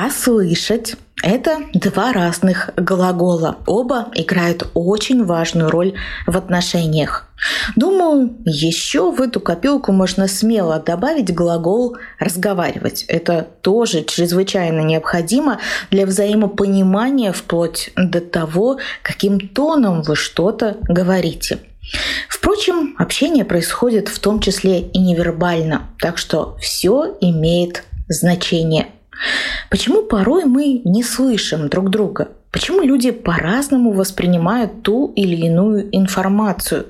А слышать – это два разных глагола. Оба играют очень важную роль в отношениях. Думаю, еще в эту копилку можно смело добавить глагол «разговаривать». Это тоже чрезвычайно необходимо для взаимопонимания вплоть до того, каким тоном вы что-то говорите. Впрочем, общение происходит в том числе и невербально, так что все имеет значение – Почему порой мы не слышим друг друга? Почему люди по-разному воспринимают ту или иную информацию?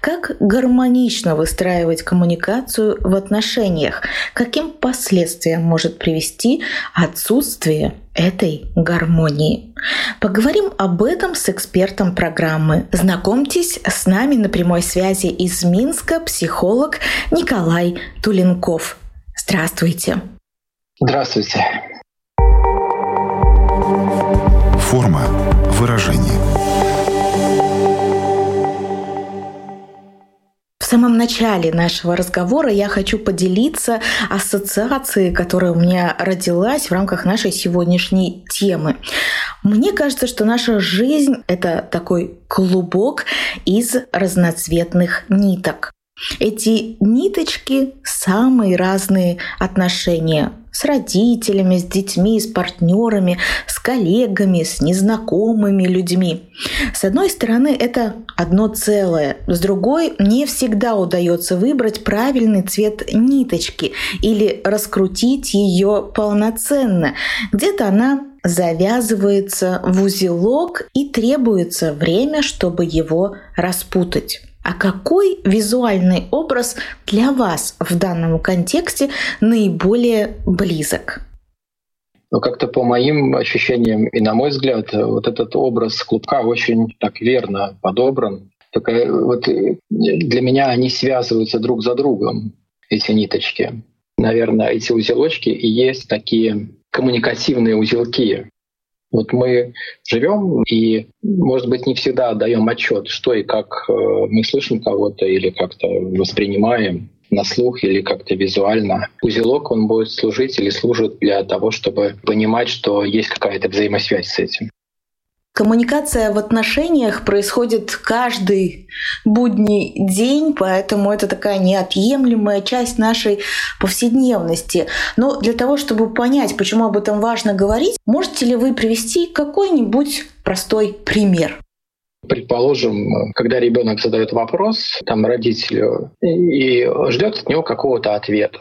Как гармонично выстраивать коммуникацию в отношениях? Каким последствиям может привести отсутствие этой гармонии? Поговорим об этом с экспертом программы. Знакомьтесь, с нами на прямой связи из Минска психолог Николай Туленков. Здравствуйте. Здравствуйте. Форма выражения. В самом начале нашего разговора я хочу поделиться ассоциацией, которая у меня родилась в рамках нашей сегодняшней темы. Мне кажется, что наша жизнь — это такой клубок из разноцветных ниток. Эти ниточки — самые разные отношения с родителями, с детьми, с партнерами, с коллегами, с незнакомыми людьми. С одной стороны, это одно целое, с другой не всегда удается выбрать правильный цвет ниточки или раскрутить ее полноценно. Где-то она завязывается в узелок и требуется время, чтобы его распутать. А какой визуальный образ для вас в данном контексте наиболее близок? Ну, как-то по моим ощущениям и на мой взгляд, вот этот образ клубка очень так верно подобран. Только вот для меня они связываются друг за другом, эти ниточки. Наверное, эти узелочки и есть такие коммуникативные узелки, вот мы живем и, может быть, не всегда отдаем отчет, что и как э, мы слышим кого-то или как-то воспринимаем на слух или как-то визуально. Узелок, он будет служить или служит для того, чтобы понимать, что есть какая-то взаимосвязь с этим. Коммуникация в отношениях происходит каждый будний день, поэтому это такая неотъемлемая часть нашей повседневности. Но для того, чтобы понять, почему об этом важно говорить, можете ли вы привести какой-нибудь простой пример? Предположим, когда ребенок задает вопрос там родителю и ждет от него какого-то ответа.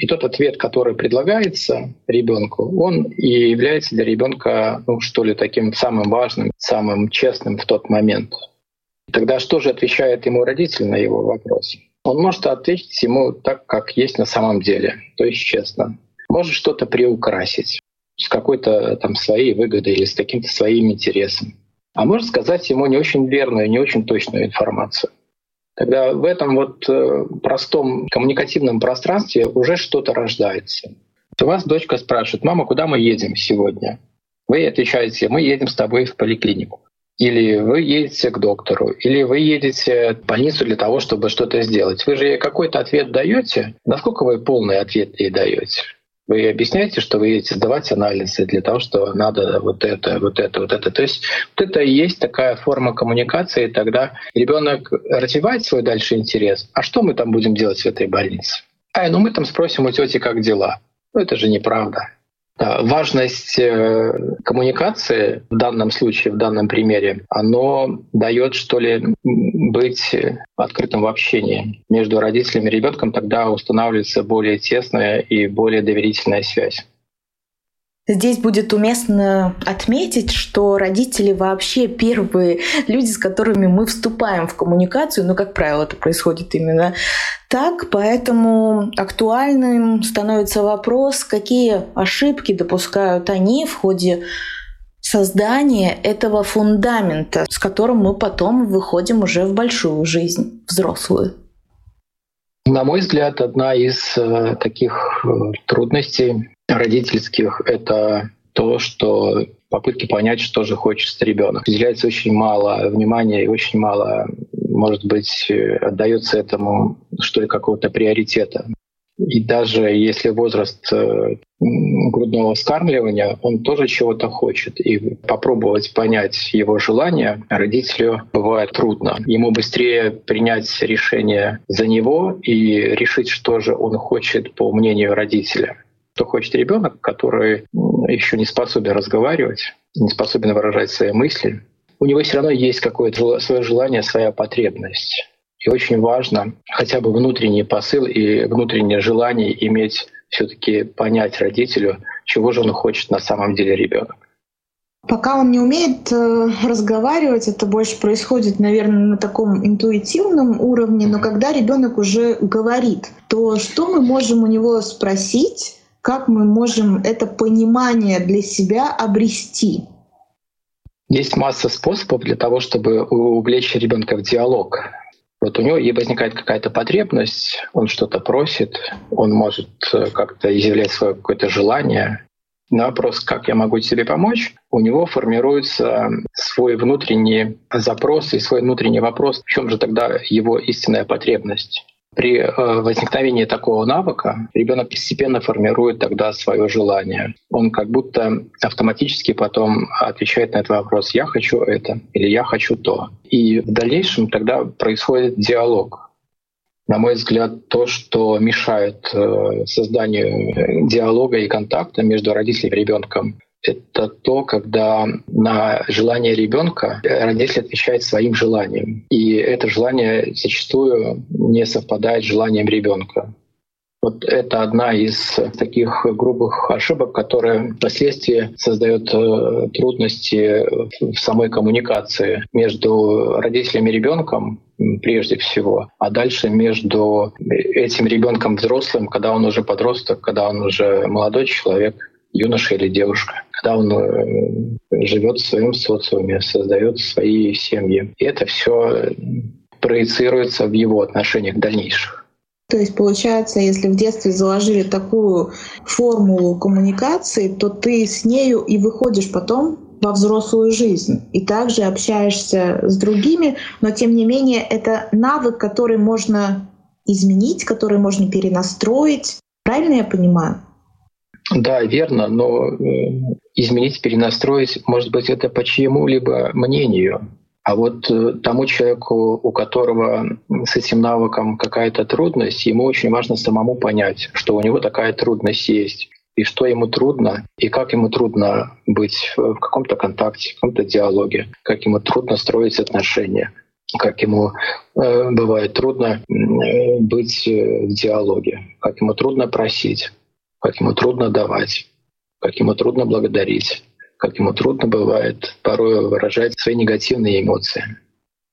И тот ответ, который предлагается ребенку, он и является для ребенка, ну что ли, таким самым важным, самым честным в тот момент. Тогда что же отвечает ему родитель на его вопрос? Он может ответить ему так, как есть на самом деле, то есть честно. Может что-то приукрасить с какой-то там своей выгодой или с каким-то своим интересом. А может сказать ему не очень верную, не очень точную информацию. Тогда в этом вот э, простом коммуникативном пространстве уже что-то рождается. У вас дочка спрашивает, мама, куда мы едем сегодня? Вы отвечаете, мы едем с тобой в поликлинику. Или вы едете к доктору, или вы едете в больницу для того, чтобы что-то сделать. Вы же ей какой-то ответ даете. Насколько вы полный ответ ей даете? Вы объясняете, что вы едете сдавать анализы для того, что надо вот это, вот это, вот это. То есть вот это и есть такая форма коммуникации, тогда ребенок развивает свой дальше интерес. А что мы там будем делать в этой больнице? А, ну мы там спросим у тети, как дела. Ну это же неправда. Э, важность э, коммуникации в данном случае, в данном примере, оно дает, что ли, быть открытым в общении между родителями и ребенком, тогда устанавливается более тесная и более доверительная связь. Здесь будет уместно отметить, что родители вообще первые люди, с которыми мы вступаем в коммуникацию, но, как правило, это происходит именно так, поэтому актуальным становится вопрос, какие ошибки допускают они в ходе создания этого фундамента, с которым мы потом выходим уже в большую жизнь, взрослую. На мой взгляд, одна из э, таких э, трудностей родительских — это то, что попытки понять, что же хочет ребенок. Уделяется очень мало внимания и очень мало, может быть, отдается этому, что ли, какого-то приоритета. И даже если возраст э, грудного вскармливания, он тоже чего-то хочет. И попробовать понять его желание родителю бывает трудно. Ему быстрее принять решение за него и решить, что же он хочет по мнению родителя что хочет ребенок, который еще не способен разговаривать, не способен выражать свои мысли, у него все равно есть какое-то свое желание, своя потребность. И очень важно хотя бы внутренний посыл и внутреннее желание иметь все-таки понять родителю, чего же он хочет на самом деле ребенок. Пока он не умеет э, разговаривать, это больше происходит, наверное, на таком интуитивном уровне, но когда ребенок уже говорит, то что мы можем у него спросить, как мы можем это понимание для себя обрести? Есть масса способов для того, чтобы увлечь ребенка в диалог. Вот у него и возникает какая-то потребность, он что-то просит, он может э, как-то изъявлять свое какое-то желание. На вопрос, как я могу тебе помочь, у него формируется свой внутренний запрос и свой внутренний вопрос, в чем же тогда его истинная потребность. При э, возникновении такого навыка ребенок постепенно формирует тогда свое желание. Он как будто автоматически потом отвечает на этот вопрос «я хочу это» или «я хочу то». И в дальнейшем тогда происходит диалог. На мой взгляд, то, что мешает э, созданию диалога и контакта между родителем и ребенком, это то, когда на желание ребенка родитель отвечает своим желанием. И это желание зачастую не совпадает с желанием ребенка. Вот это одна из таких грубых ошибок, которая впоследствии создает э, трудности в самой коммуникации между родителями и ребенком прежде всего, а дальше между этим ребенком взрослым, когда он уже подросток, когда он уже молодой человек, юноша или девушка, когда он э, живет в своем социуме, создает свои семьи. И это все проецируется в его отношениях дальнейших. То есть получается, если в детстве заложили такую формулу коммуникации, то ты с нею и выходишь потом во взрослую жизнь и также общаешься с другими, но тем не менее это навык, который можно изменить, который можно перенастроить. Правильно я понимаю? Да, верно, но э, изменить, перенастроить, может быть, это по чьему-либо мнению. А вот э, тому человеку, у которого с этим навыком какая-то трудность, ему очень важно самому понять, что у него такая трудность есть, и что ему трудно, и как ему трудно быть в каком-то контакте, в каком-то диалоге, как ему трудно строить отношения, как ему э, бывает трудно быть в диалоге, как ему трудно просить как ему трудно давать, как ему трудно благодарить, как ему трудно бывает порой выражать свои негативные эмоции.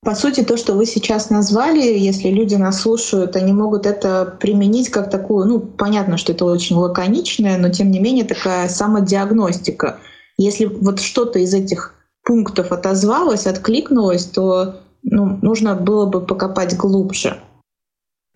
По сути, то, что вы сейчас назвали, если люди нас слушают, они могут это применить как такую, ну, понятно, что это очень лаконичная, но тем не менее такая самодиагностика. Если вот что-то из этих пунктов отозвалось, откликнулось, то ну, нужно было бы покопать глубже.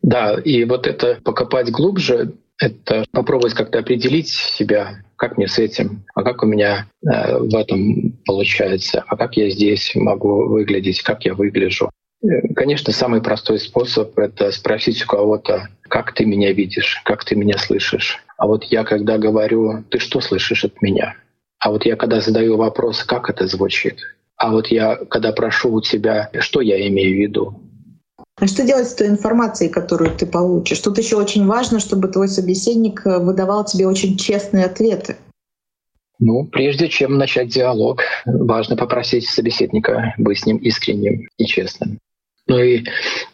Да, и вот это покопать глубже это попробовать как-то определить себя, как мне с этим, а как у меня э, в этом получается, а как я здесь могу выглядеть, как я выгляжу. Э, конечно, самый простой способ — это спросить у кого-то, как ты меня видишь, как ты меня слышишь. А вот я, когда говорю, ты что слышишь от меня? А вот я, когда задаю вопрос, как это звучит? А вот я, когда прошу у тебя, что я имею в виду? А что делать с той информацией, которую ты получишь? Тут еще очень важно, чтобы твой собеседник э, выдавал тебе очень честные ответы. Ну, прежде чем начать диалог, важно попросить собеседника быть с ним искренним и честным. Ну и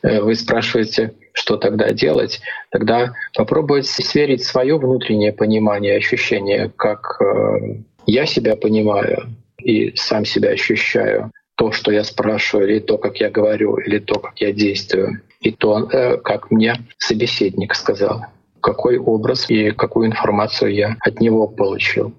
э, вы спрашиваете, что тогда делать? Тогда попробовать сверить свое внутреннее понимание, ощущение, как э, я себя понимаю и сам себя ощущаю, то, что я спрашиваю, или то, как я говорю, или то, как я действую, и то, э, как мне собеседник сказал, какой образ и какую информацию я от него получил.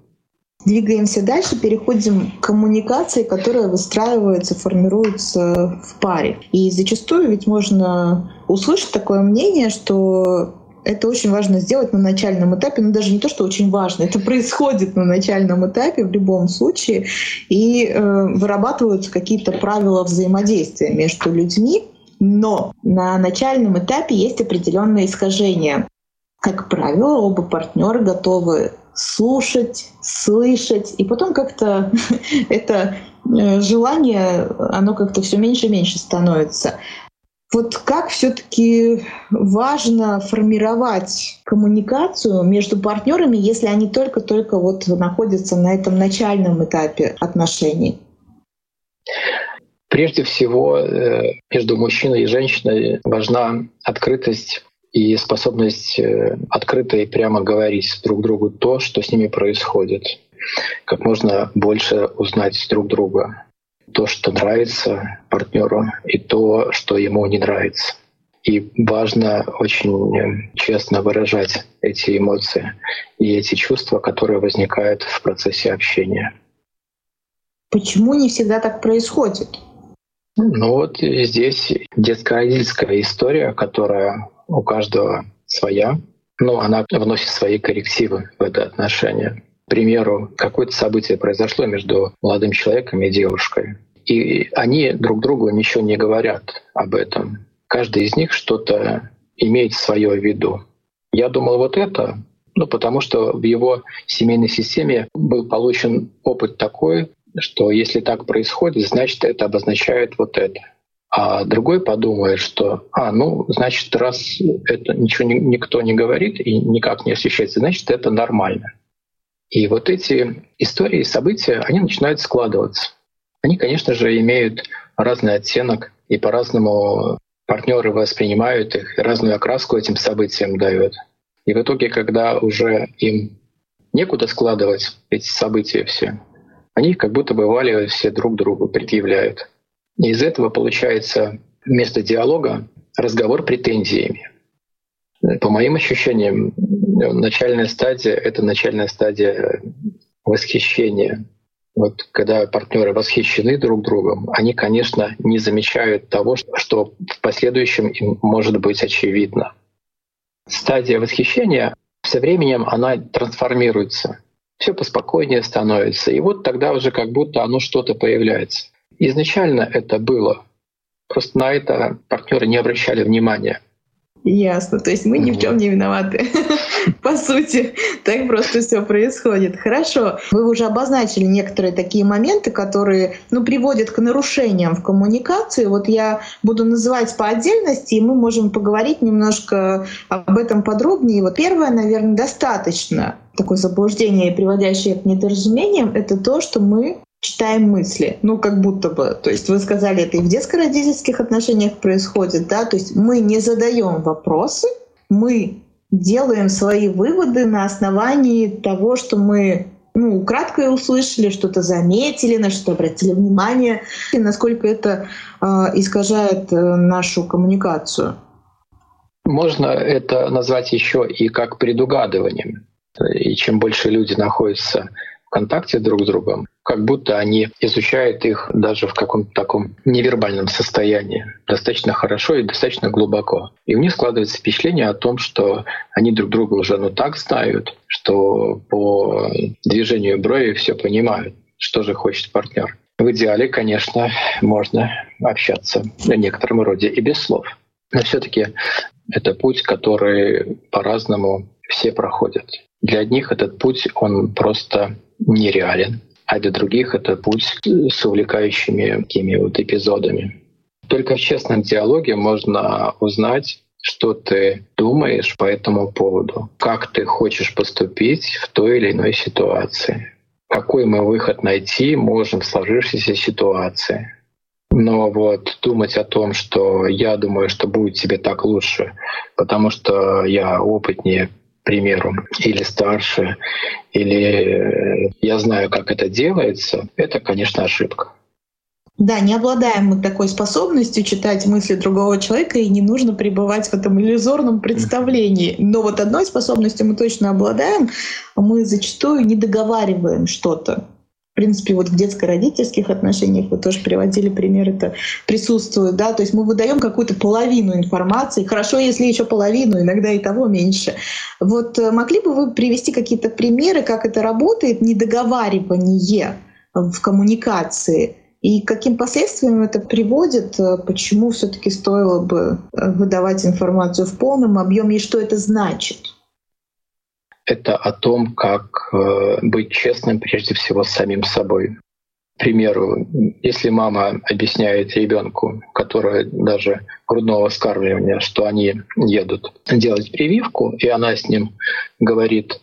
Двигаемся дальше, переходим к коммуникации, которая выстраивается, формируется в паре. И зачастую ведь можно услышать такое мнение, что это очень важно сделать на начальном этапе, но даже не то, что очень важно, это происходит на начальном этапе в любом случае, и э, вырабатываются какие-то правила взаимодействия между людьми, но на начальном этапе есть определенные искажения. Как правило, оба партнера готовы слушать, слышать, и потом как-то это э, желание, оно как-то все меньше и меньше становится. Вот как все-таки важно формировать коммуникацию между партнерами, если они только-только вот находятся на этом начальном этапе отношений? Прежде всего, э, между мужчиной и женщиной важна открытость и способность э, открыто и прямо говорить друг другу то, что с ними происходит. Как можно больше узнать друг друга. То, что нравится партнеру, и то, что ему не нравится. И важно очень э, честно выражать эти эмоции и эти чувства, которые возникают в процессе общения. Почему не всегда так происходит? Ну вот здесь детско-родительская история, которая у каждого своя, но она вносит свои коррективы в это отношение. Примеру, какое-то событие произошло между молодым человеком и девушкой. И они друг другу ничего не говорят об этом. Каждый из них что-то имеет свое в виду. Я думал вот это, ну, потому что в его семейной системе был получен опыт такой, что если так происходит, значит, это обозначает вот это. А другой подумает, что, а, ну, значит, раз это ничего никто не говорит и никак не освещается, значит, это нормально. И вот эти истории, события, они начинают складываться. Они, конечно же, имеют разный оттенок и по-разному партнеры воспринимают их, разную окраску этим событиям дают. И в итоге, когда уже им некуда складывать эти события все, они как будто бы вали все друг другу, предъявляют. И из этого получается вместо диалога разговор претензиями. По моим ощущениям, начальная стадия — это начальная стадия восхищения. Вот когда партнеры восхищены друг другом, они, конечно, не замечают того, что в последующем им может быть очевидно. Стадия восхищения со временем она трансформируется, все поспокойнее становится, и вот тогда уже как будто оно что-то появляется. Изначально это было. Просто на это партнеры не обращали внимания. Ясно. То есть мы ни в чем не виноваты. По сути, так просто все происходит. Хорошо. Вы уже обозначили некоторые такие моменты, которые ну, приводят к нарушениям в коммуникации. Вот я буду называть по отдельности, и мы можем поговорить немножко об этом подробнее. Вот первое, наверное, достаточно такое заблуждение, приводящее к недоразумениям, это то, что мы читаем мысли, ну как будто бы, то есть вы сказали, это и в детско-родительских отношениях происходит, да, то есть мы не задаем вопросы, мы делаем свои выводы на основании того, что мы ну, кратко услышали, что-то заметили, на что обратили внимание, и насколько это э, искажает э, нашу коммуникацию. Можно это назвать еще и как предугадыванием. И чем больше люди находятся в контакте друг с другом, как будто они изучают их даже в каком-то таком невербальном состоянии достаточно хорошо и достаточно глубоко. И у них складывается впечатление о том, что они друг друга уже ну так знают, что по движению брови все понимают, что же хочет партнер. В идеале, конечно, можно общаться в некотором роде и без слов. Но все-таки это путь, который по-разному все проходят. Для одних этот путь, он просто нереален, а для других это путь с увлекающими такими вот эпизодами. Только в честном диалоге можно узнать, что ты думаешь по этому поводу, как ты хочешь поступить в той или иной ситуации, какой мы выход найти можем в сложившейся ситуации. Но вот думать о том, что я думаю, что будет тебе так лучше, потому что я опытнее, примеру, или старше, или я знаю, как это делается, это, конечно, ошибка. Да, не обладаем мы такой способностью читать мысли другого человека, и не нужно пребывать в этом иллюзорном представлении. Но вот одной способностью мы точно обладаем, мы зачастую не договариваем что-то. Принципе, вот в детско-родительских отношениях вы тоже приводили пример, это присутствует, да, то есть мы выдаем какую-то половину информации, хорошо, если еще половину, иногда и того меньше. Вот э, могли бы вы привести какие-то примеры, как это работает, недоговаривание в коммуникации? И каким последствиям это приводит, э, почему все-таки стоило бы э, выдавать информацию в полном объеме и что это значит? Это о том, как э, быть честным прежде всего с самим собой. К примеру, если мама объясняет ребенку, который даже грудного вскармливания, что они едут делать прививку, и она с ним говорит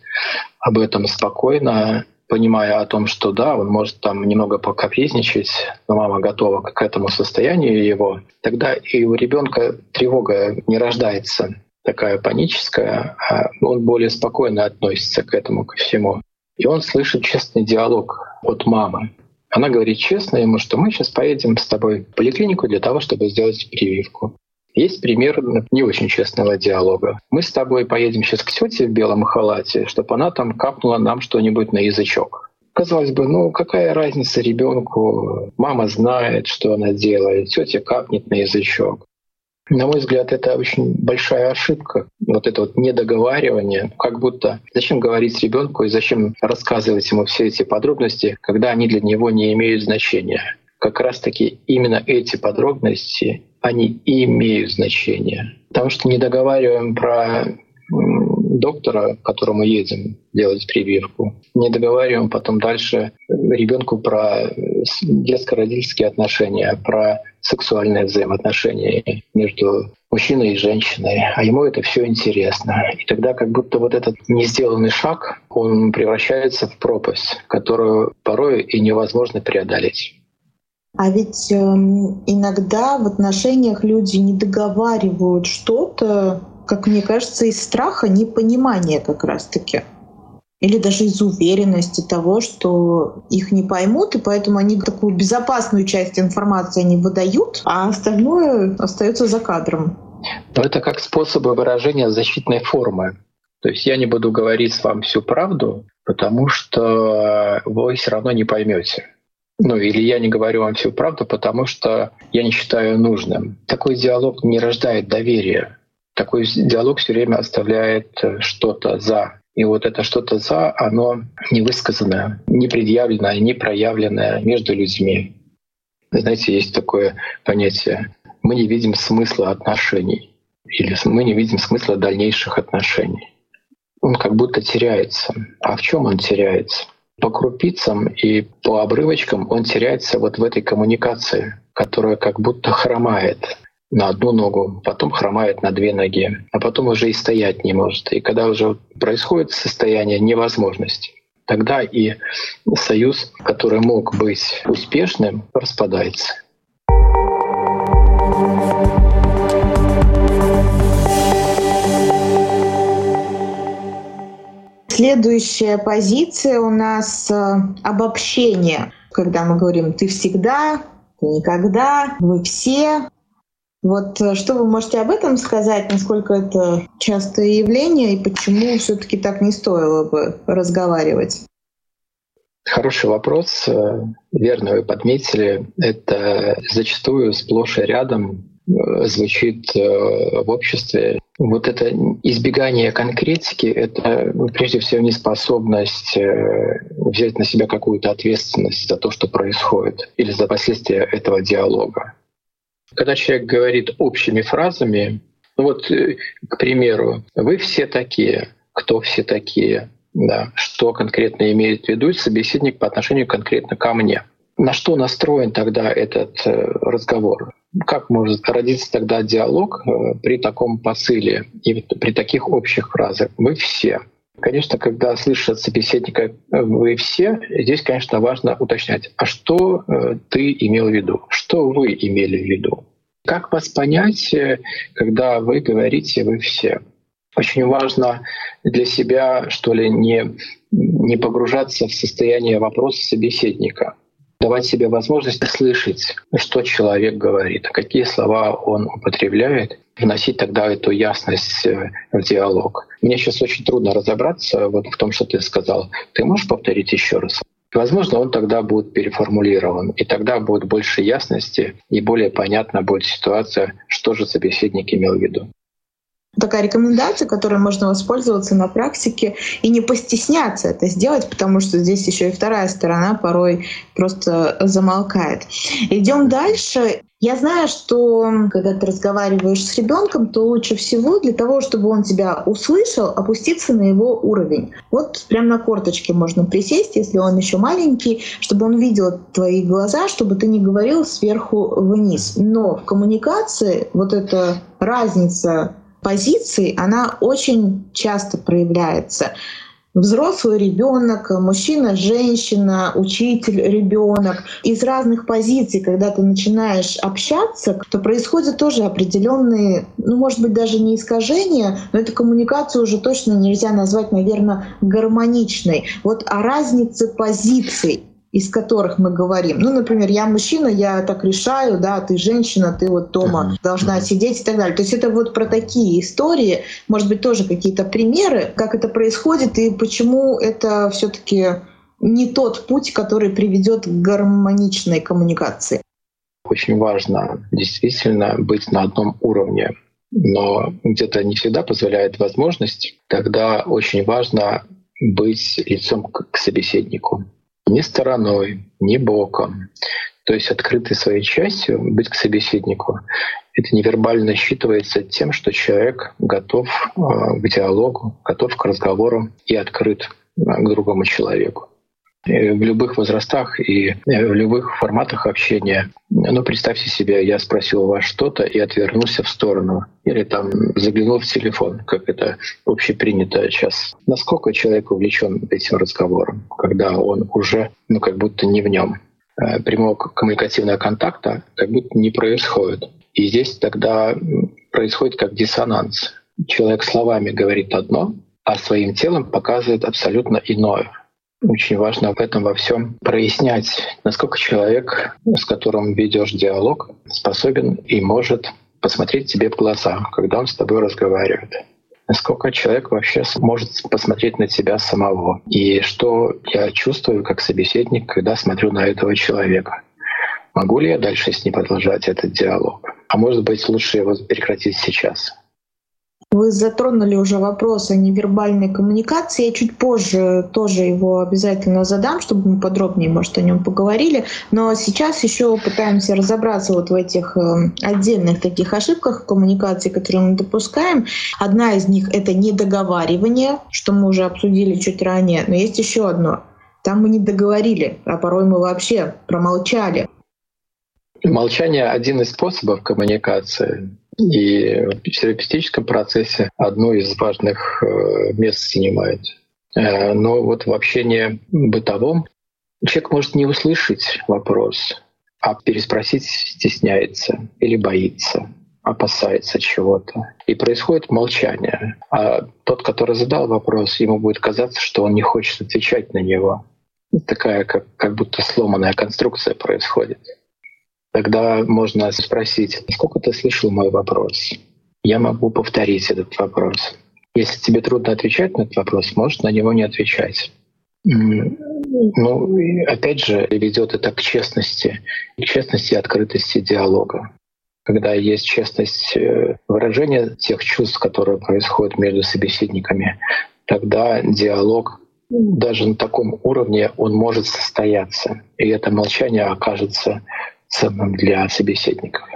об этом спокойно, понимая о том, что да, он может там немного покапризничать, но мама готова к этому состоянию его, тогда и у ребенка тревога не рождается такая паническая, а он более спокойно относится к этому, ко всему. И он слышит честный диалог от мамы. Она говорит честно ему, что мы сейчас поедем с тобой в поликлинику для того, чтобы сделать прививку. Есть пример не очень честного диалога. Мы с тобой поедем сейчас к тете в белом халате, чтобы она там капнула нам что-нибудь на язычок. Казалось бы, ну какая разница ребенку? Мама знает, что она делает, тетя капнет на язычок. На мой взгляд, это очень большая ошибка. Вот это вот недоговаривание, как будто зачем говорить ребенку и зачем рассказывать ему все эти подробности, когда они для него не имеют значения. Как раз-таки именно эти подробности они имеют значение. Потому что не договариваем про доктора, к которому едем делать прививку. Не договариваем потом дальше ребенку про детско-родительские отношения, про сексуальные взаимоотношения между мужчиной и женщиной, а ему это все интересно. И тогда как будто вот этот не сделанный шаг, он превращается в пропасть, которую порой и невозможно преодолеть. А ведь э, иногда в отношениях люди не договаривают что-то, как мне кажется, из страха непонимания как раз-таки. Или даже из уверенности того, что их не поймут, и поэтому они такую безопасную часть информации не выдают, а остальное остается за кадром. Но это как способы выражения защитной формы. То есть я не буду говорить вам всю правду, потому что вы все равно не поймете. Ну или я не говорю вам всю правду, потому что я не считаю нужным. Такой диалог не рождает доверия. Такой диалог все время оставляет что-то за. И вот это что-то за, оно невысказанное, не проявленное между людьми. Знаете, есть такое понятие «мы не видим смысла отношений» или «мы не видим смысла дальнейших отношений». Он как будто теряется. А в чем он теряется? по крупицам и по обрывочкам он теряется вот в этой коммуникации, которая как будто хромает на одну ногу, потом хромает на две ноги, а потом уже и стоять не может. И когда уже происходит состояние невозможности, тогда и союз, который мог быть успешным, распадается. Следующая позиция у нас э, обобщение. Когда мы говорим «ты всегда», «ты никогда», «вы все». Вот э, что вы можете об этом сказать, насколько это частое явление и почему все таки так не стоило бы разговаривать? Хороший вопрос. Э, верно вы подметили. Это зачастую сплошь и рядом звучит в обществе вот это избегание конкретики — это ну, прежде всего неспособность э, взять на себя какую-то ответственность за то, что происходит, или за последствия этого диалога. Когда человек говорит общими фразами, ну вот, э, к примеру, «вы все такие», «кто все такие», да, что конкретно имеет в виду собеседник по отношению конкретно ко мне. На что настроен тогда этот э, разговор? Как может родиться тогда диалог э, при таком посыле и при таких общих фразах? Мы все. Конечно, когда слышат собеседника «вы все», здесь, конечно, важно уточнять, а что э, ты имел в виду, что вы имели в виду. Как вас понять, э, когда вы говорите «вы все»? Очень важно для себя, что ли, не, не погружаться в состояние вопроса собеседника — давать себе возможность слышать, что человек говорит, какие слова он употребляет, вносить тогда эту ясность э, в диалог. Мне сейчас очень трудно разобраться вот в том, что ты сказал. Ты можешь повторить еще раз? Возможно, он тогда будет переформулирован, и тогда будет больше ясности и более понятна будет ситуация, что же собеседник имел в виду такая рекомендация, которой можно воспользоваться на практике и не постесняться это сделать, потому что здесь еще и вторая сторона порой просто замолкает. Идем дальше. Я знаю, что когда ты разговариваешь с ребенком, то лучше всего для того, чтобы он тебя услышал, опуститься на его уровень. Вот прям на корточке можно присесть, если он еще маленький, чтобы он видел твои глаза, чтобы ты не говорил сверху вниз. Но в коммуникации вот эта разница позиций, она очень часто проявляется. Взрослый ребенок, мужчина, женщина, учитель, ребенок. Из разных позиций, когда ты начинаешь общаться, то происходят тоже определенные, ну, может быть, даже не искажения, но эту коммуникацию уже точно нельзя назвать, наверное, гармоничной. Вот о разнице позиций из которых мы говорим. Ну, например, я мужчина, я так решаю, да, ты женщина, ты вот дома uh-huh. должна uh-huh. сидеть и так далее. То есть это вот про такие истории, может быть, тоже какие-то примеры, как это происходит и почему это все-таки не тот путь, который приведет к гармоничной коммуникации. Очень важно действительно быть на одном уровне, но где-то не всегда позволяет возможность. Тогда очень важно быть лицом к собеседнику ни стороной, ни боком. То есть открытой своей частью быть к собеседнику. Это невербально считывается тем, что человек готов э, к диалогу, готов к разговору и открыт э, к другому человеку в любых возрастах и в любых форматах общения. Ну, представьте себе, я спросил вас что-то и отвернулся в сторону. Или там заглянул в телефон, как это общепринято сейчас. Насколько человек увлечен этим разговором, когда он уже, ну, как будто не в нем. Э, прямого коммуникативного контакта как будто не происходит. И здесь тогда происходит как диссонанс. Человек словами говорит одно, а своим телом показывает абсолютно иное. Очень важно в этом во всем прояснять, насколько человек, с которым ведешь диалог, способен и может посмотреть тебе в глаза, когда он с тобой разговаривает. Насколько человек вообще может посмотреть на тебя самого. И что я чувствую как собеседник, когда смотрю на этого человека. Могу ли я дальше с ним продолжать этот диалог? А может быть, лучше его прекратить сейчас? Вы затронули уже вопрос о невербальной коммуникации. Я чуть позже тоже его обязательно задам, чтобы мы подробнее, может, о нем поговорили. Но сейчас еще пытаемся разобраться вот в этих э, отдельных таких ошибках коммуникации, которые мы допускаем. Одна из них — это недоговаривание, что мы уже обсудили чуть ранее. Но есть еще одно. Там мы не договорили, а порой мы вообще промолчали. Молчание — один из способов коммуникации. И в терапевтическом процессе одно из важных э, мест занимает. Э, но вот в общении бытовом человек может не услышать вопрос, а переспросить стесняется или боится опасается чего-то. И происходит молчание. А тот, который задал вопрос, ему будет казаться, что он не хочет отвечать на него. Такая как, как будто сломанная конструкция происходит. Тогда можно спросить, сколько ты слышал мой вопрос? Я могу повторить этот вопрос. Если тебе трудно отвечать на этот вопрос, можешь на него не отвечать. Ну, опять же, ведет это к честности, к честности и открытости диалога. Когда есть честность э, выражения тех чувств, которые происходят между собеседниками, тогда диалог даже на таком уровне он может состояться. И это молчание окажется ценным для собеседников.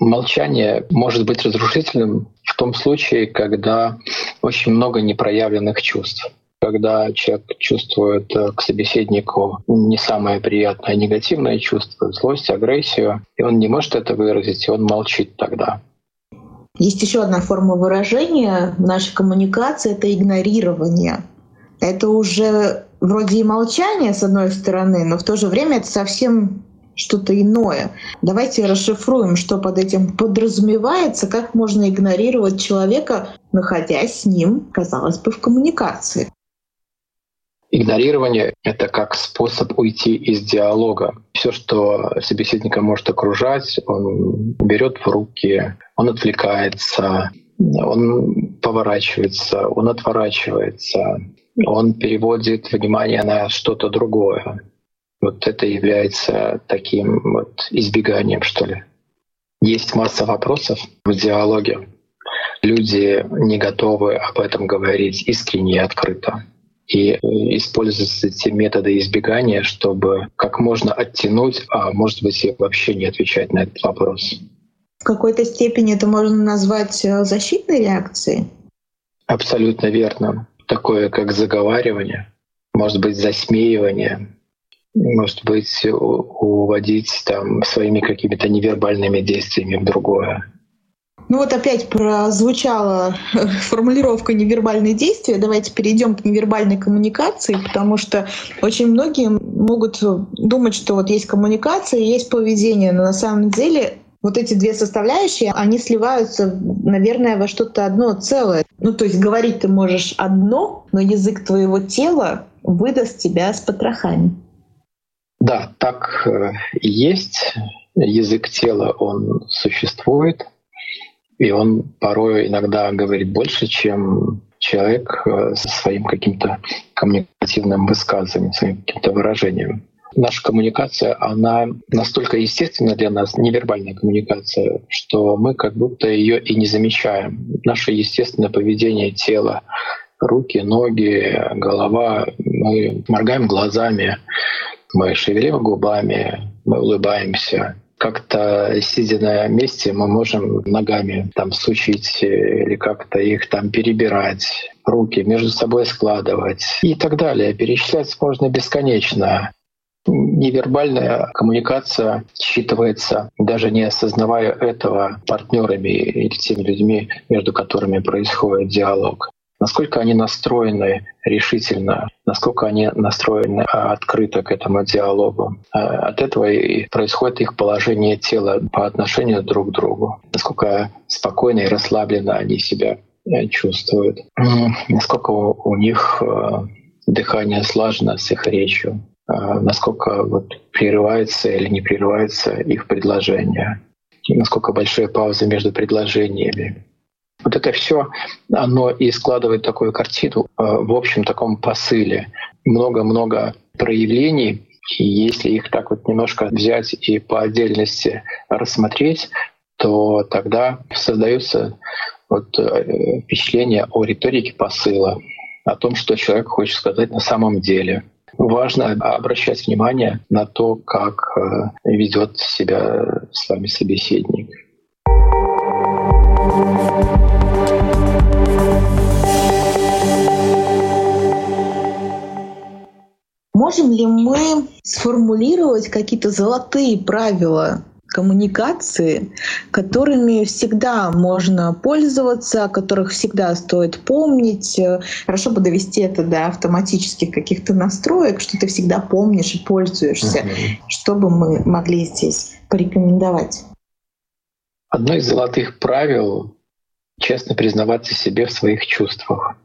Молчание может быть разрушительным в том случае, когда очень много непроявленных чувств когда человек чувствует э, к собеседнику не самое приятное, а негативное чувство, злость, агрессию, и он не может это выразить, и он молчит тогда. Есть еще одна форма выражения нашей коммуникации — это игнорирование. Это уже вроде и молчание, с одной стороны, но в то же время это совсем что-то иное. Давайте расшифруем, что под этим подразумевается, как можно игнорировать человека, находясь с ним, казалось бы, в коммуникации. Игнорирование — это как способ уйти из диалога. Все, что собеседника может окружать, он берет в руки, он отвлекается, он поворачивается, он отворачивается, он переводит внимание на что-то другое. Вот это является таким вот избеганием, что ли. Есть масса вопросов в диалоге. Люди не готовы об этом говорить искренне и открыто. И используются те методы избегания, чтобы как можно оттянуть, а может быть и вообще не отвечать на этот вопрос. В какой-то степени это можно назвать э, защитной реакцией? Абсолютно верно. Такое, как заговаривание, может быть, засмеивание, может быть, уводить там своими какими-то невербальными действиями в другое. Ну вот опять прозвучала формулировка невербальные действия. Давайте перейдем к невербальной коммуникации, потому что очень многие могут думать, что вот есть коммуникация, есть поведение, но на самом деле вот эти две составляющие, они сливаются, наверное, во что-то одно целое. Ну, то есть говорить ты можешь одно, но язык твоего тела выдаст тебя с потрохами. Да, так э, и есть. Язык тела, он существует, и он порой иногда говорит больше, чем человек э, со своим каким-то коммуникативным высказыванием, своим каким-то выражением. Наша коммуникация, она настолько естественна для нас, невербальная коммуникация, что мы как будто ее и не замечаем. Наше естественное поведение тела, руки, ноги, голова, мы моргаем глазами, мы шевелим губами, мы улыбаемся. Как-то сидя на месте, мы можем ногами там сучить или как-то их там перебирать, руки между собой складывать и так далее. Перечислять можно бесконечно. Невербальная коммуникация считывается, даже не осознавая этого, партнерами или теми людьми, между которыми происходит диалог насколько они настроены решительно, насколько они настроены а, открыто к этому диалогу. А, от этого и происходит их положение тела по отношению друг к другу, насколько спокойно и расслабленно они себя э, чувствуют, насколько у них э, дыхание слажено с их речью, а, насколько вот прерывается или не прерывается их предложение, насколько большие паузы между предложениями, вот это все, оно и складывает такую картину э, в общем таком посыле. Много-много проявлений, и если их так вот немножко взять и по отдельности рассмотреть, то тогда создается вот э, впечатление о риторике посыла, о том, что человек хочет сказать на самом деле. Важно обращать внимание на то, как э, ведет себя с вами собеседник. Можем ли мы сформулировать какие-то золотые правила коммуникации, которыми всегда можно пользоваться, о которых всегда стоит помнить. Хорошо бы довести это до автоматических каких-то настроек, что ты всегда помнишь и пользуешься. Uh-huh. Что бы мы могли здесь порекомендовать? Одно из золотых правил — честно признаваться себе в своих чувствах.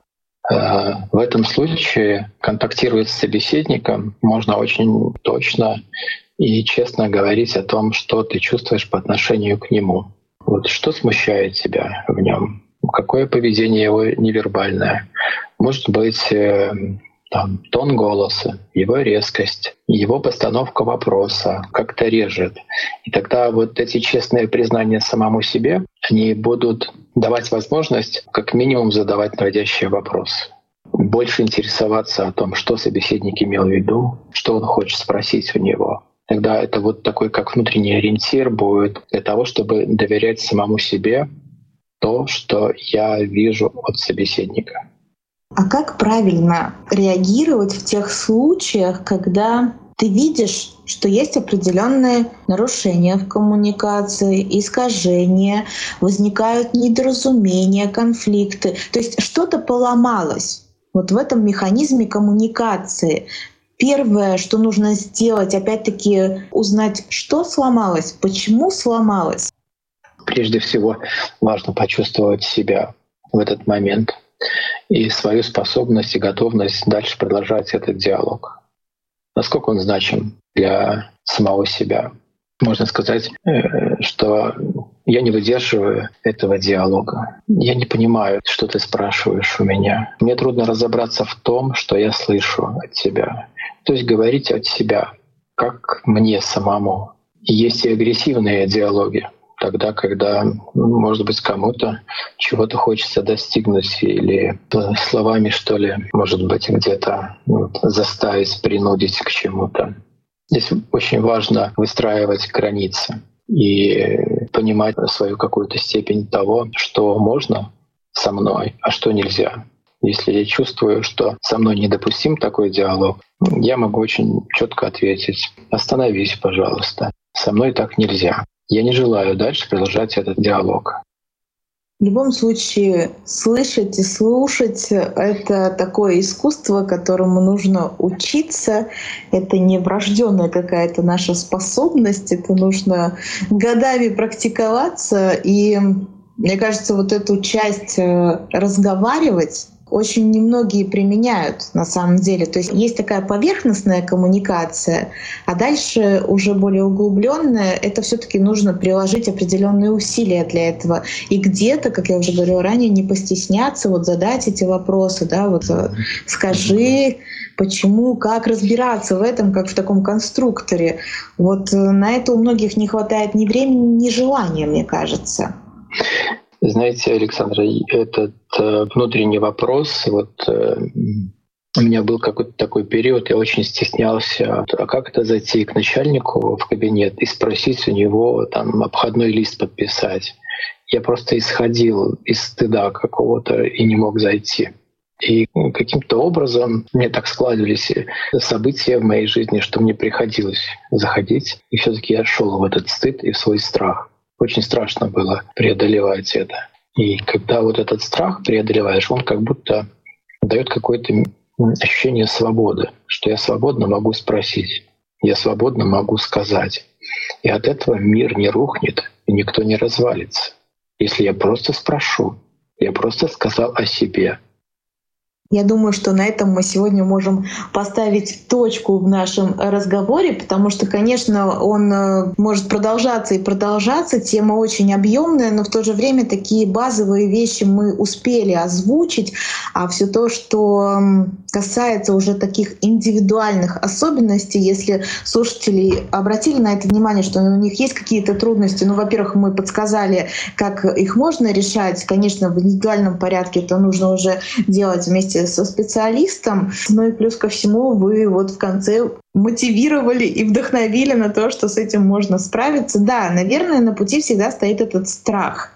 Э, в этом случае контактировать с собеседником можно очень точно и честно говорить о том, что ты чувствуешь по отношению к нему. Вот что смущает тебя в нем? Какое поведение его невербальное? Может быть, э, там, тон голоса, его резкость, его постановка вопроса как-то режет. И тогда вот эти честные признания самому себе, они будут давать возможность как минимум задавать наводящие вопросы больше интересоваться о том, что собеседник имел в виду, что он хочет спросить у него. Тогда это вот такой как внутренний ориентир будет для того, чтобы доверять самому себе то, что я вижу от собеседника. А как правильно реагировать в тех случаях, когда ты видишь что есть определенные нарушения в коммуникации, искажения, возникают недоразумения, конфликты. То есть что-то поломалось вот в этом механизме коммуникации. Первое, что нужно сделать, опять-таки узнать, что сломалось, почему сломалось. Прежде всего важно почувствовать себя в этот момент и свою способность и готовность дальше продолжать этот диалог. Насколько он значим для самого себя. Можно сказать, э, что я не выдерживаю этого диалога. Я не понимаю, что ты спрашиваешь у меня. Мне трудно разобраться в том, что я слышу от тебя. То есть говорить от себя, как мне самому. Есть и агрессивные диалоги, тогда, когда, ну, может быть, кому-то чего-то хочется достигнуть или словами, что ли, может быть, где-то вот, заставить, принудить к чему-то. Здесь очень важно выстраивать границы и понимать свою какую-то степень того, что можно со мной, а что нельзя. Если я чувствую, что со мной недопустим такой диалог, я могу очень четко ответить, остановись, пожалуйста, со мной так нельзя. Я не желаю дальше продолжать этот диалог. В любом случае, слышать и слушать — это такое искусство, которому нужно учиться. Это не врожденная какая-то наша способность, это нужно годами практиковаться. И мне кажется, вот эту часть э, разговаривать очень немногие применяют на самом деле. То есть есть такая поверхностная коммуникация, а дальше уже более углубленная, это все-таки нужно приложить определенные усилия для этого. И где-то, как я уже говорила ранее, не постесняться вот задать эти вопросы, да, вот э, скажи, почему, как разбираться в этом, как в таком конструкторе. Вот э, на это у многих не хватает ни времени, ни желания, мне кажется. Знаете, Александра, этот э, внутренний вопрос, вот э, у меня был какой-то такой период, я очень стеснялся, а как это зайти к начальнику в кабинет и спросить у него там обходной лист подписать. Я просто исходил из стыда какого-то и не мог зайти. И каким-то образом мне так складывались события в моей жизни, что мне приходилось заходить. И все-таки я шел в этот стыд и в свой страх. Очень страшно было преодолевать это. И когда вот этот страх преодолеваешь, он как будто дает какое-то ощущение свободы, что я свободно могу спросить, я свободно могу сказать. И от этого мир не рухнет, и никто не развалится. Если я просто спрошу, я просто сказал о себе, я думаю, что на этом мы сегодня можем поставить точку в нашем разговоре, потому что, конечно, он э, может продолжаться и продолжаться. Тема очень объемная, но в то же время такие базовые вещи мы успели озвучить, а все то, что касается уже таких индивидуальных особенностей, если слушатели обратили на это внимание, что у них есть какие-то трудности, ну, во-первых, мы подсказали, как их можно решать. Конечно, в индивидуальном порядке это нужно уже делать вместе со специалистом. Ну и плюс ко всему вы вот в конце мотивировали и вдохновили на то, что с этим можно справиться. Да, наверное, на пути всегда стоит этот страх.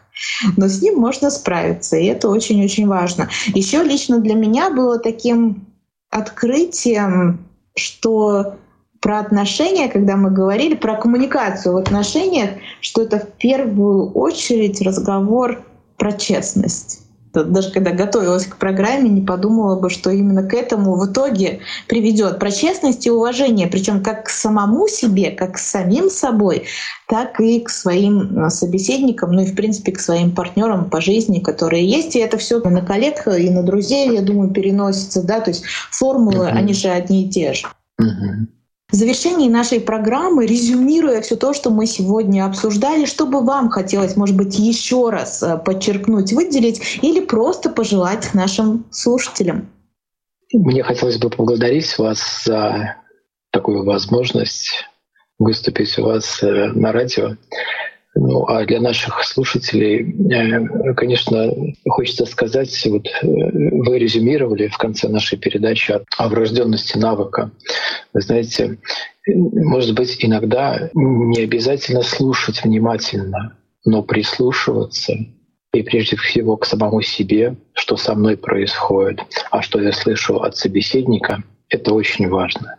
Но с ним можно справиться, и это очень-очень важно. Еще лично для меня было таким открытием, что про отношения, когда мы говорили про коммуникацию в отношениях, что это в первую очередь разговор про честность даже когда готовилась к программе, не подумала бы, что именно к этому в итоге приведет. Про честность и уважение, причем как к самому себе, как к самим собой, так и к своим э, собеседникам, ну и в принципе к своим партнерам по жизни, которые есть. И это все на коллег и на друзей, я думаю, переносится, да, то есть формулы, uh-huh. они же одни и те же. Uh-huh. В завершении нашей программы, резюмируя все то, что мы сегодня обсуждали, что бы вам хотелось, может быть, еще раз э, подчеркнуть, выделить или просто пожелать нашим слушателям? Мне хотелось бы поблагодарить вас за такую возможность выступить у вас э, на радио. Ну, а для наших слушателей, э, конечно, хочется сказать, вот э, вы резюмировали в конце нашей передачи о врожденности навыка. Вы знаете, может быть, иногда не обязательно слушать внимательно, но прислушиваться и прежде всего к самому себе, что со мной происходит, а что я слышу от собеседника, это очень важно.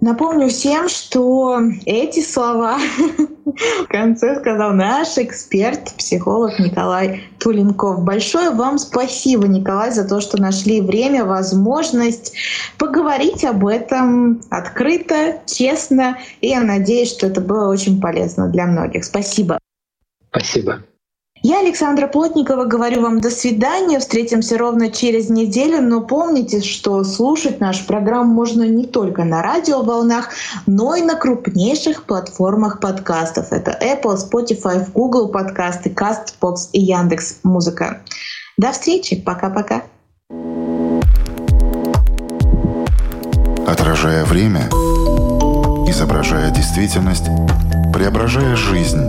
Напомню всем, что эти слова в конце сказал наш эксперт, психолог Николай Туленков. Большое вам спасибо, Николай, за то, что нашли время, возможность поговорить об этом открыто, честно. И я надеюсь, что это было очень полезно для многих. Спасибо. Спасибо. Я, Александра Плотникова, говорю вам до свидания. Встретимся ровно через неделю. Но помните, что слушать нашу программу можно не только на радиоволнах, но и на крупнейших платформах подкастов. Это Apple, Spotify, Google подкасты, CastBox и Яндекс Музыка. До встречи. Пока-пока. Отражая время, изображая действительность, преображая жизнь